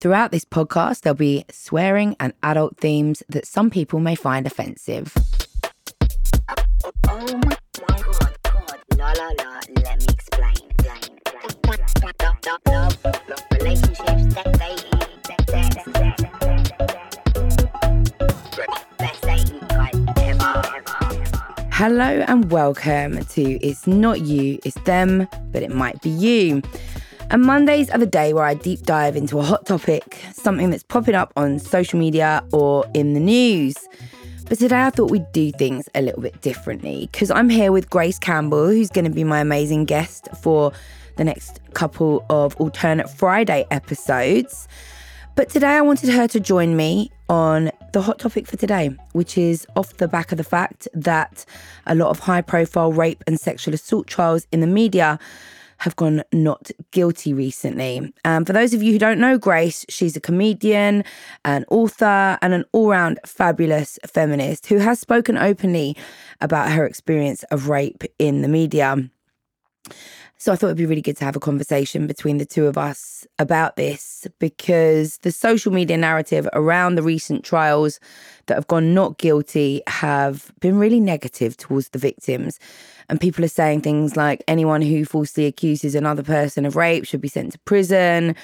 Throughout this podcast, there'll be swearing and adult themes that some people may find offensive. Oh my, my god, god, la la la, let me explain. Love, love, love, love, relationships. Hello and welcome to It's Not You, It's Them, but It Might Be You. And Mondays are the day where I deep dive into a hot topic, something that's popping up on social media or in the news. But today I thought we'd do things a little bit differently because I'm here with Grace Campbell, who's going to be my amazing guest for the next couple of alternate Friday episodes. But today I wanted her to join me on the hot topic for today, which is off the back of the fact that a lot of high profile rape and sexual assault trials in the media have gone not guilty recently. Um, for those of you who don't know Grace, she's a comedian, an author, and an all round fabulous feminist who has spoken openly about her experience of rape in the media. So I thought it'd be really good to have a conversation between the two of us about this because the social media narrative around the recent trials that have gone not guilty have been really negative towards the victims. And people are saying things like anyone who falsely accuses another person of rape should be sent to prison.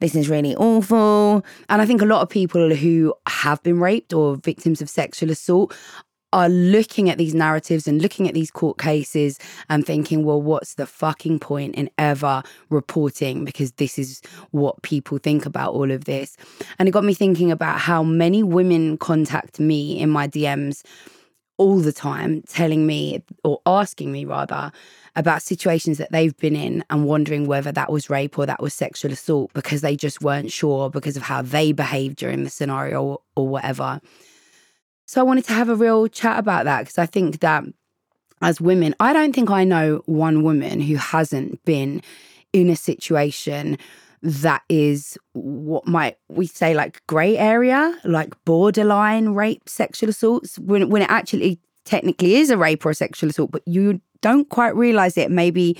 This is really awful. And I think a lot of people who have been raped or victims of sexual assault are looking at these narratives and looking at these court cases and thinking, well, what's the fucking point in ever reporting? Because this is what people think about all of this. And it got me thinking about how many women contact me in my DMs all the time, telling me or asking me rather about situations that they've been in and wondering whether that was rape or that was sexual assault because they just weren't sure because of how they behaved during the scenario or, whatever. So I wanted to have a real chat about that because I think that as women, I don't think I know one woman who hasn't been in a situation that is what might we say like grey area, like borderline rape, sexual assaults, when when it actually technically is a rape or a sexual assault, but you don't quite realize it maybe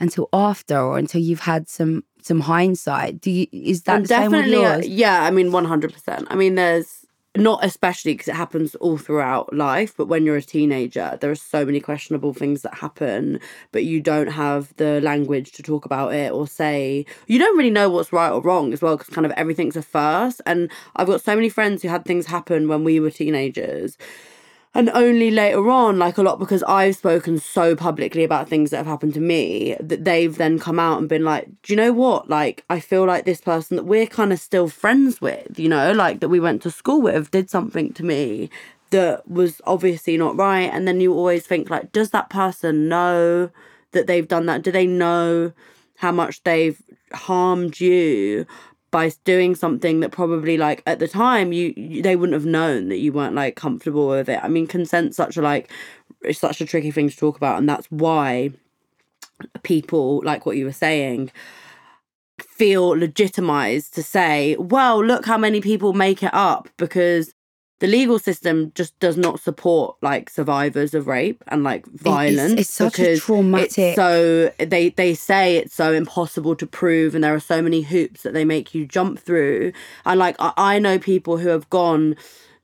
until after or until you've had some some hindsight. Do you is that And the same with definitely, uh, yeah. I mean, one hundred percent. I mean, there's not especially because it happens all throughout life, but when you're a teenager, there are so many questionable things that happen, but you don't have the language to talk about it or say you don't really know what's right or wrong as well, because kind of everything's a first. And I've got so many friends who had things happen when we were teenagers. And only later on, like a lot because I've spoken so publicly about things that have happened to me, that they've then come out and been like, do you know what? Like, I feel like this person that we're kind of still friends with, you know, like that we went to school with did something to me that was obviously not right. And then you always think, like, does that person know that they've done that? Do they know how much they've harmed you? By doing something that probably like at the time you, you they wouldn't have known that you weren't like comfortable with it. I mean, consent's such a like it's such a tricky thing to talk about, and that's why people like what you were saying feel legitimized to say, well, look how many people make it up because the legal system just does not support like survivors of rape and like violence. it's such a traumatic- It's so they they say it's so impossible to prove, and there are so many hoops that they make you jump through. And like I, I know people who have gone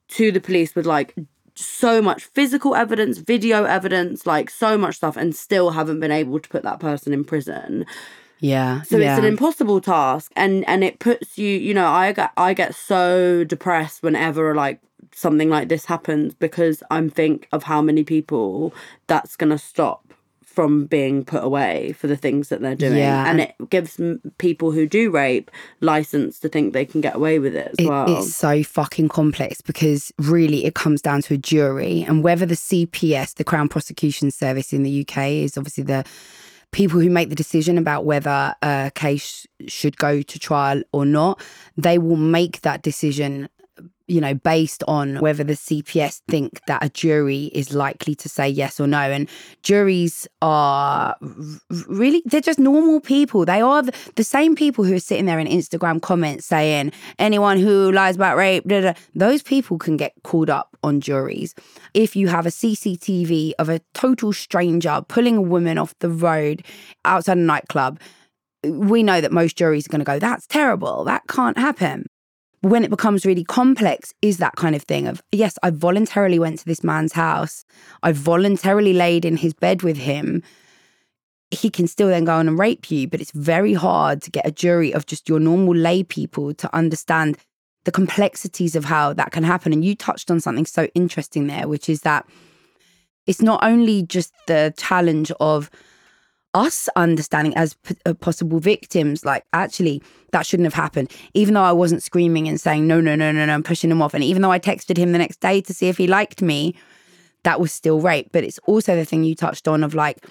to the police with like so much physical evidence, video evidence, like so much stuff, and still haven't been able to put that person in prison. Yeah. So yeah. it's an impossible task, and and it puts you. You know, I get I get so depressed whenever like something like this happens because I'm think of how many people that's gonna stop from being put away for the things that they're doing, Yeah. and it gives people who do rape license to think they can get away with it as It- well. It's so fucking complex because really it comes down to a jury and whether the CPS, the Crown Prosecution Service in the UK, is obviously the people who make the decision about whether a case should go to trial or not. They will make that decision you know, based on whether the CPS think that a jury is likely to say yes or no. And juries are really, they're just normal people. They are the, same people who are sitting there in Instagram comments saying, anyone who lies about rape, da, da, those people can get called up on juries. If you have a CCTV of a total stranger pulling a woman off the road outside a nightclub, we know that most juries are going to go, that's terrible, that can't happen. When it becomes really complex, is that kind of thing of, yes, I voluntarily went to this man's house, I voluntarily laid in his bed with him. He can still then go on and rape you, but it's very hard to get a jury of just your normal lay people to understand the complexities of how that can happen. And you touched on something so interesting there, which is that it's not only just the challenge of us understanding as p- uh, possible victims, like actually that shouldn't have happened. Even though I wasn't screaming and saying no, no, no, no, no, I'm pushing him off, and even though I texted him the next day to see if he liked me, that was still rape. But it's also the thing you touched on of like,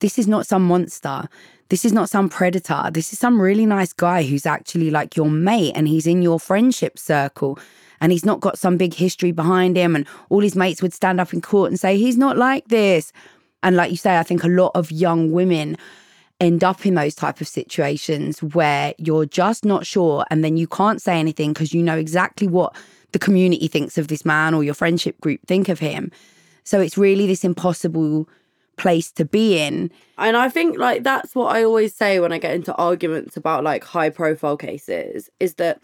this is not some monster. This is not some predator. This is some really nice guy who's actually like your mate and he's in your friendship circle and he's not got some big history behind him. And all his mates would stand up in court and say, he's not like this. And like you say, I think a lot of young women end up in those type of situations where you're just not sure and then you can't say anything because you know exactly what the community thinks of this man or your friendship group think of him. So it's really this impossible place to be in. And I think like that's what I always say when I get into arguments about like high profile cases is that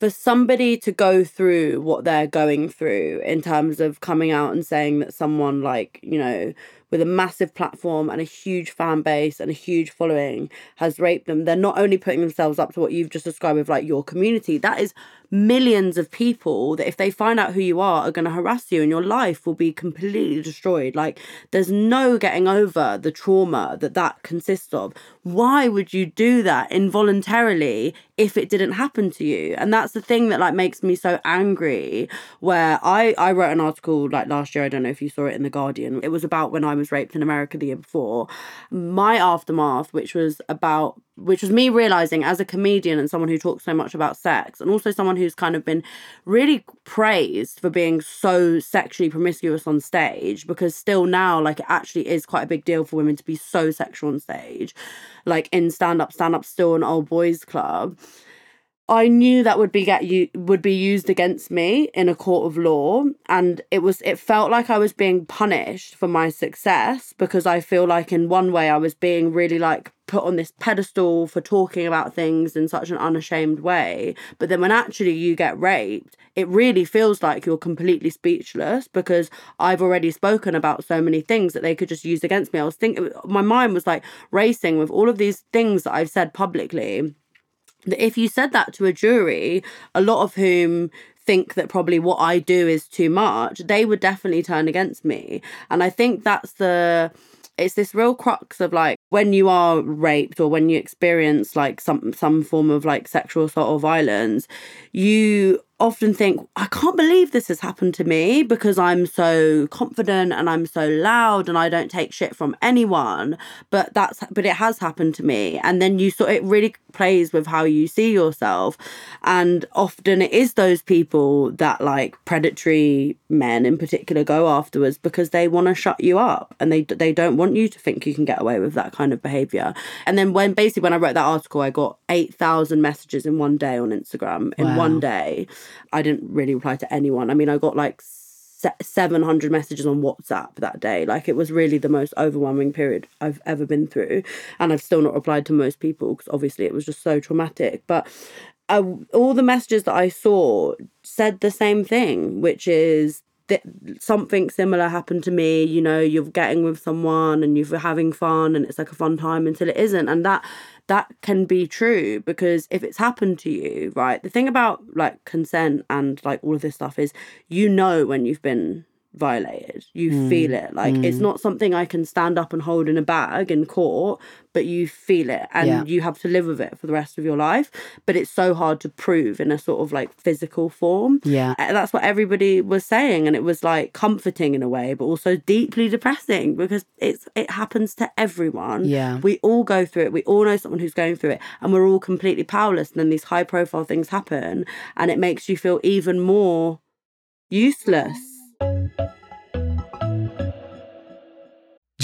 for somebody to go through what they're going through in terms of coming out and saying that someone like, you know, with a massive platform and a huge fan base and a huge following has raped them, they're not only putting themselves up to what you've just described with like your community, that is millions of people that if they find out who you are are going to harass you and your life will be completely destroyed. Like there's no getting over the trauma that that consists of. Why would you do that involuntarily if it didn't happen to you? And that's the thing that like makes me so angry where i i wrote an article like last year i don't know if you saw it in the guardian. It was about when i was raped in america the year before. My aftermath which was about which was me realizing as a comedian and someone who talks so much about sex and also someone who's kind of been really praised for being so sexually promiscuous on stage because still now like it actually is quite a big deal for women to be so sexual on stage like in stand up stand up still an old boys club. I knew that would be get you would be used against me in a court of law and it was it felt like I was being punished for my success because I feel like in one way I was being really like put on this pedestal for talking about things in such an unashamed way. But then when actually you get raped it really feels like you're completely speechless because I've already spoken about so many things that they could just use against me. I was thinking my mind was like racing with all of these things that I've said publicly. That if you said that to a jury, a lot of whom think that probably what I do is too much, they would definitely turn against me. And I think that's the it's this real crux of like when you are raped or when you experience like some some form of like sexual assault or violence you often think i can't believe this has happened to me because i'm so confident and i'm so loud and i don't take shit from anyone. But that's but it has happened to me. And then you sort it really plays with how you see yourself. And often it is those people that like predatory men in particular go afterwards because they want to shut you up and they they don't want you to think you can get away with that kind of behavior. And then when basically when i wrote that article i got 8000 messages in one day on instagram in Wow. one day i didn't really reply to anyone i mean i got like 700 messages on WhatsApp that day. Like it was really the most overwhelming period I've ever been through. And I've still not replied to most people because obviously it was just so traumatic. But uh, all the messages that I saw said the same thing, which is that something similar happened to me. You know, you're getting with someone and you're having fun and it's like a fun time until it isn't. And that that can be true because if it's happened to you, right? The thing about like consent and like all of this stuff is you know when you've been violated. You hmm. feel it. Like it's hmm. not something I can stand up and hold in a bag in court, but you feel it and Yeah. you have to live with it for the rest of your life. But it's so hard to prove in a sort of like physical form. Yeah. That's what everybody was saying and it was like comforting in a way but also deeply depressing because it's it happens to everyone Yeah. we all go through it we all know someone who's going through it and we're all completely powerless and then these high profile things happen and it makes you feel even more useless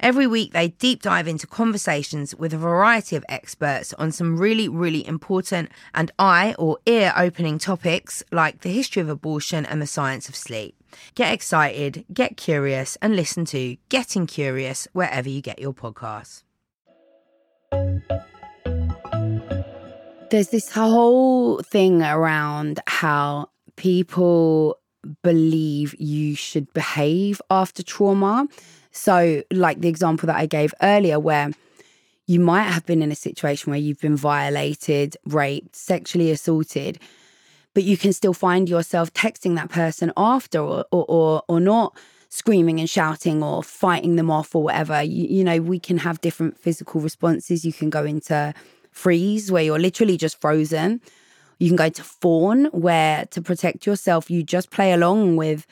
Every week, they deep dive into conversations with a variety of experts on some really, really important and eye or ear opening topics like the history of abortion and the science of sleep. Get excited, get curious, and listen to Getting Curious wherever you get your podcasts. There's this whole thing around how people believe you should behave after trauma. So, like the example that I gave earlier, where you might have been in a situation where you've been violated, raped, sexually assaulted, but you can still find yourself texting that person after or, or, or, or not screaming and shouting or fighting them off or whatever. You, you know, we can have different physical responses. You can go into freeze where you're literally just frozen. You can go to fawn where to protect yourself, you just play along with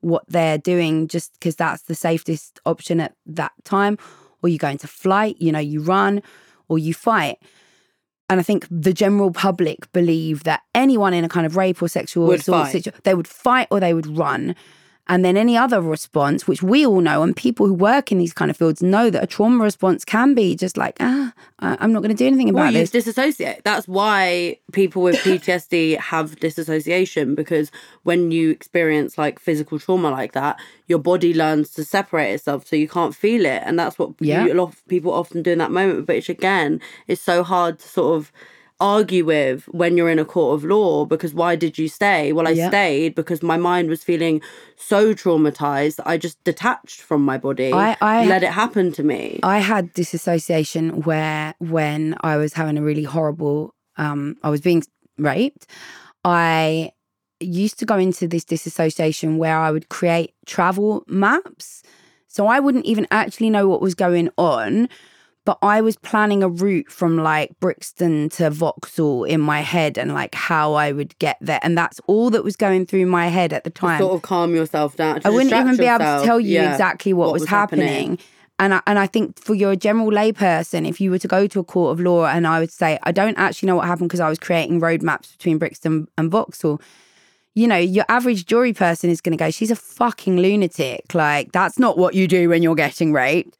what they're doing just because that's the safest option at that time. Or you go into flight, you know, you run or you fight. And I think the general public believe that anyone in a kind of rape or sexual Would assault situation, they would fight or they would run. And then any other response, which we all know, and people who work in these kind of fields know that a trauma response can be just like, ah, I'm not going to do anything Well, about you this. disassociate. That's why people with PTSD have disassociation because when you experience like physical trauma like that, your body learns to separate itself so you can't feel it. And that's what Yeah. you- a lot of people often do in that moment. But it's again, it's so hard to sort of argue with when you're in a court of law because why did you stay? Well, I Yeah. stayed because my mind was feeling so traumatized that I just detached from my body, I- I- let it happen to me. I had disassociation where when I was having a really horrible um I was being raped, I used to go into this disassociation where I would create travel maps. So I wouldn't even actually know what was going on, but I was planning a route from like Brixton to Vauxhall in my head and like how I would get there. And that's all that was going through my head at the time. sort of calm yourself down. I wouldn't even be able to tell you Yeah, exactly what, was, happening. And I, and I think for your general layperson, if you were to go to a court of law and I would say, I don't actually know what happened because I was creating roadmaps between Brixton and Vauxhall, you know, your average jury person is going to go, she's a fucking lunatic. Like, that's not what you do when you're getting raped.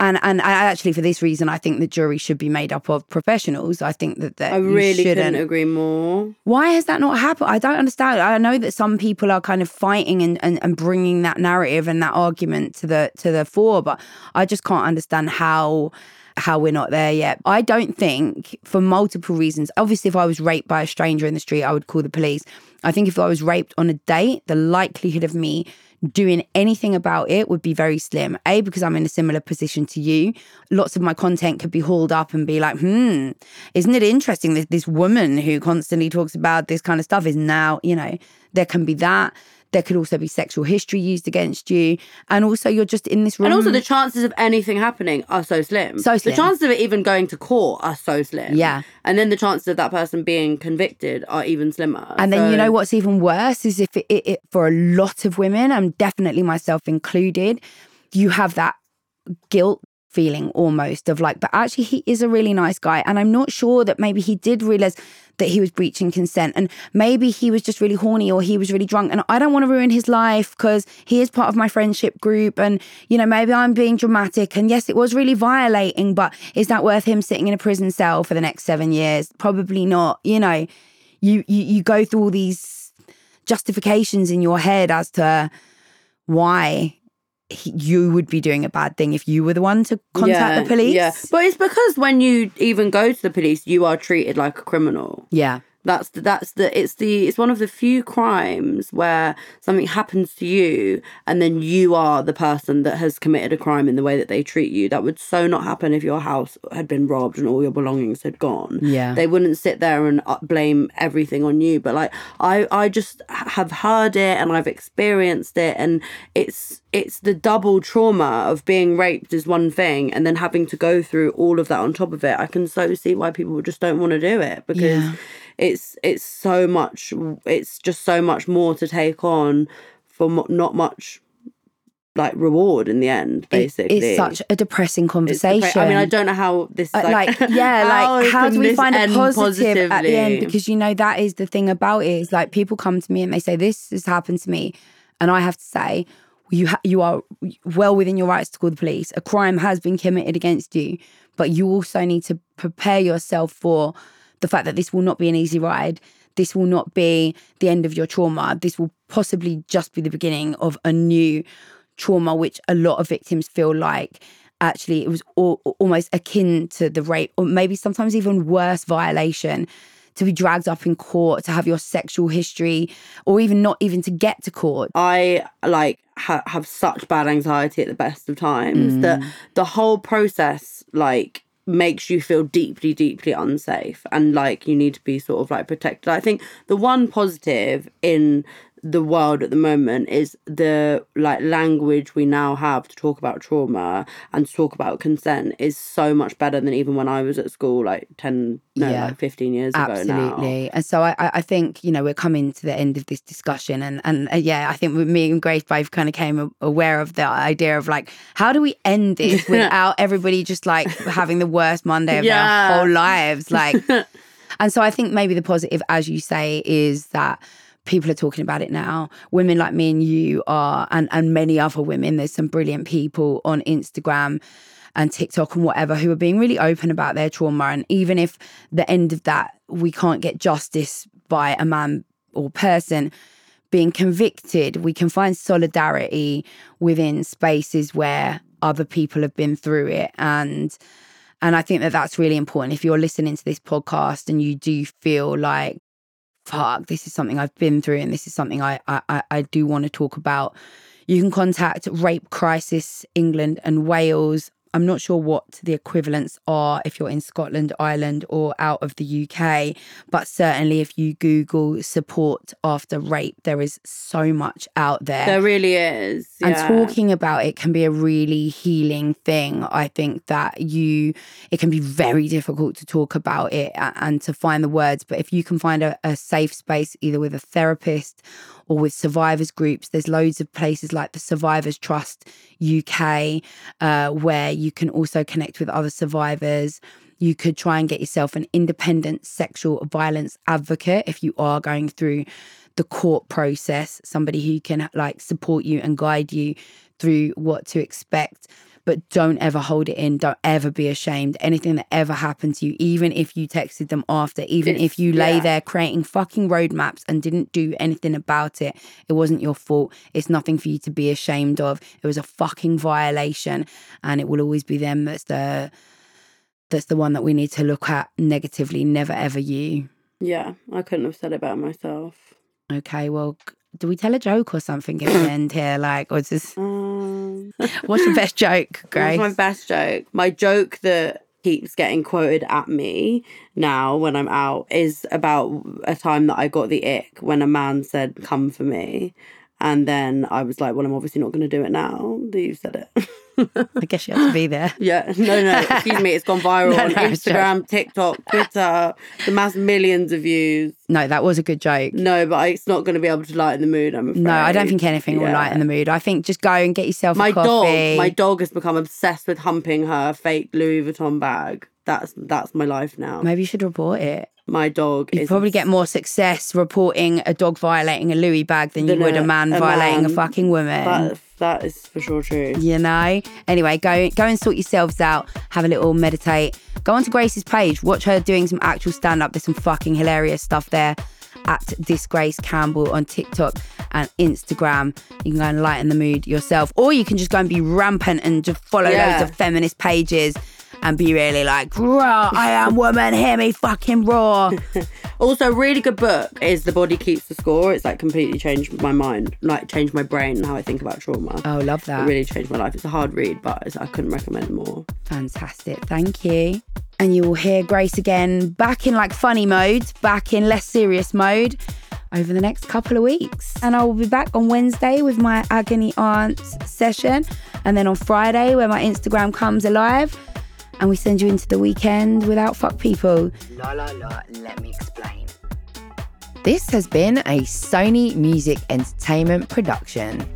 And and I actually, for this reason, I think the jury should be made up of professionals. I think that, that I you really shouldn't. couldn't agree more. Why has that not happened? I don't understand. I know that some people are kind of fighting and, and, and bringing that narrative and that argument to the to the fore, but I just can't understand how how we're not there yet. I don't think for multiple reasons. Obviously, if I was raped by a stranger in the street, I would call the police. I think if I was raped on a date, the likelihood of me doing anything about it would be very slim. A, because I'm in a similar position to you. Lots of my content could be hauled up and be like, hmm, isn't it interesting that this woman who constantly talks about this kind of stuff is now, you know, there can be that. There could also be sexual history used against you. And also, you're just in this room. And also, the chances of anything happening are so slim. So slim. The chances of it even going to court are so slim. Yeah. And then the chances of that person being convicted are even slimmer. And then you know what's even worse is if it, it, it for a lot of women, and definitely myself included, you have that guilt feeling almost of like, but actually he is a really nice guy. And I'm not sure that maybe he did realize that he was breaching consent. And maybe he was just really horny or he was really drunk. And I don't want to ruin his life because he is part of my friendship group. And, you know, maybe I'm being dramatic. And yes, it was really violating, but is that worth him sitting in a prison cell for the next seven years? Probably not. You know, you you, you go through all these justifications in your head as to why you would be doing a bad thing if you were the one to contact the police. Yeah. But it's because when you even go to the police, you are treated like a criminal. yeah. That's the, that's the it's the it's one of the few crimes where something happens to you and then you are the person that has committed a crime in the way that they treat you. That would so not happen if your house had been robbed and all your belongings had gone. Yeah. They wouldn't sit there and uh, blame everything on you, but like I I just have heard it and I've experienced it and it's it's the double trauma of being raped is one thing and then having to go through all of that on top of it. I can so see why people just don't want to do it because Yeah. It's it's so much it's just so much more to take on for not much like reward in the end basically it's such a depressing conversation. depra- I mean, I don't know how this Uh, like, like, yeah, like how do we find a positive at the end? Because you know that is the thing about it is like people come to me and they say this has happened to me, and I have to say you ha- you are well within your rights to call the police. A crime has been committed against you, but you also need to prepare yourself for the fact that this will not be an easy ride. This will not be the end of your trauma. This will possibly just be the beginning of a new trauma, which a lot of victims feel like actually it was al- almost akin to the rape, or maybe sometimes even worse violation. To be dragged up in court, to have your sexual history, or even not even to get to court. I like ha- have such bad anxiety at the best of times that mm. the whole process like makes you feel deeply deeply unsafe and like you need to be sort of like protected. I think the one positive in the world at the moment is the like language we now have to talk about trauma and to talk about consent is so much better than even when I was at school like 10 no Yeah. like 15 years ago now. Absolutely. And so I, I think, you know, we're coming to the end of this discussion. And, and uh, yeah, I think with me and Grace both kind of came aware of the idea of like, how do we end this without everybody just like having the worst Monday of Yeah. their whole lives? Like, and so I think maybe the positive, as you say, is that people are talking about it now. Women like me and you are, and, and many other women, there's some brilliant people on Instagram and TikTok and whatever who are being really open about their trauma. And even if the end of that, we can't get justice by a man or person being convicted, we can find solidarity within spaces where other people have been through it. And and I think that that's really important. If you're listening to this podcast and you do feel like, fuck, this is something I've been through and this is something I I, I- do want to talk about, you can contact Rape Crisis England and Wales. I'm not sure what the equivalents are if you're in Scotland, Ireland, or out of the UK, but certainly if you Google support after rape, there is so much out there. There really is. And talking about it can be a really healing thing. I think that you, it can be very difficult to talk about it and to find the words. But if you can find a, a safe space, either with a therapist or with survivors groups, there's loads of places like the Survivors Trust UK uh, where you can also connect with other survivors. You could try and get yourself an independent sexual violence advocate if you are going through the court process, somebody who can like support you and guide you through what to expect. But don't ever hold it in. Don't ever be ashamed. Anything that ever happened to you, even if you texted them after, even It's- if you lay yeah. there creating fucking roadmaps and didn't do anything about it, it wasn't your fault. It's nothing for you to be ashamed of. It was a fucking violation, and it will always be them that's the that's the one that we need to look at negatively. Never ever you. Yeah, I couldn't have said it better myself. Okay, well, do we tell a joke or something at the end here? Like, or this, Um, what's your best joke, Grace? What's my best joke? My joke that keeps getting quoted at me now when I'm out is about a time that I got the ick when a man said, Come for me. And then I was like, Well, I'm obviously not going to do it now that you said it. I guess you have to be there. yeah, no, no, excuse me. It's gone viral No, on no, Instagram, TikTok, Twitter, the mass millions of views. No, that was a good joke. No, but I- it's not going to be able to lighten the mood, I'm afraid. No, I don't think anything will lighten the mood. I think just go and get yourself my a coffee. dog my dog has become obsessed with humping her fake louis vuitton bag that's that's my life now Maybe you should report it. My dog You is probably get more success reporting a dog violating a Louis bag than you would a a- man a violating a fucking woman. that, that is for sure true you know. Anyway, go go and sort yourselves out. Have a little meditate. Go onto Grace's page. Watch her doing some actual stand up. There's some fucking hilarious stuff there. At Disgrace Campbell on TikTok and Instagram. You can go and lighten the mood yourself, or you can just go and be rampant and just follow Yeah. loads of feminist pages and be really like, roar, I am woman, hear me fucking roar. Also, really good book is The Body Keeps the Score. It's like completely changed my mind, like changed my brain and how I think about trauma. Oh, love that. It really changed my life. It's a hard read, but I couldn't recommend more. Fantastic. Thank you. And you will hear Grace again back in like funny mode, back in less serious mode over the next couple of weeks. And I will be back on Wednesday with my Agony aunt session. And then on Friday, where my Instagram comes alive and we send you into the weekend without fuck people. La la la, let me explain. This has been a Sony Music Entertainment production.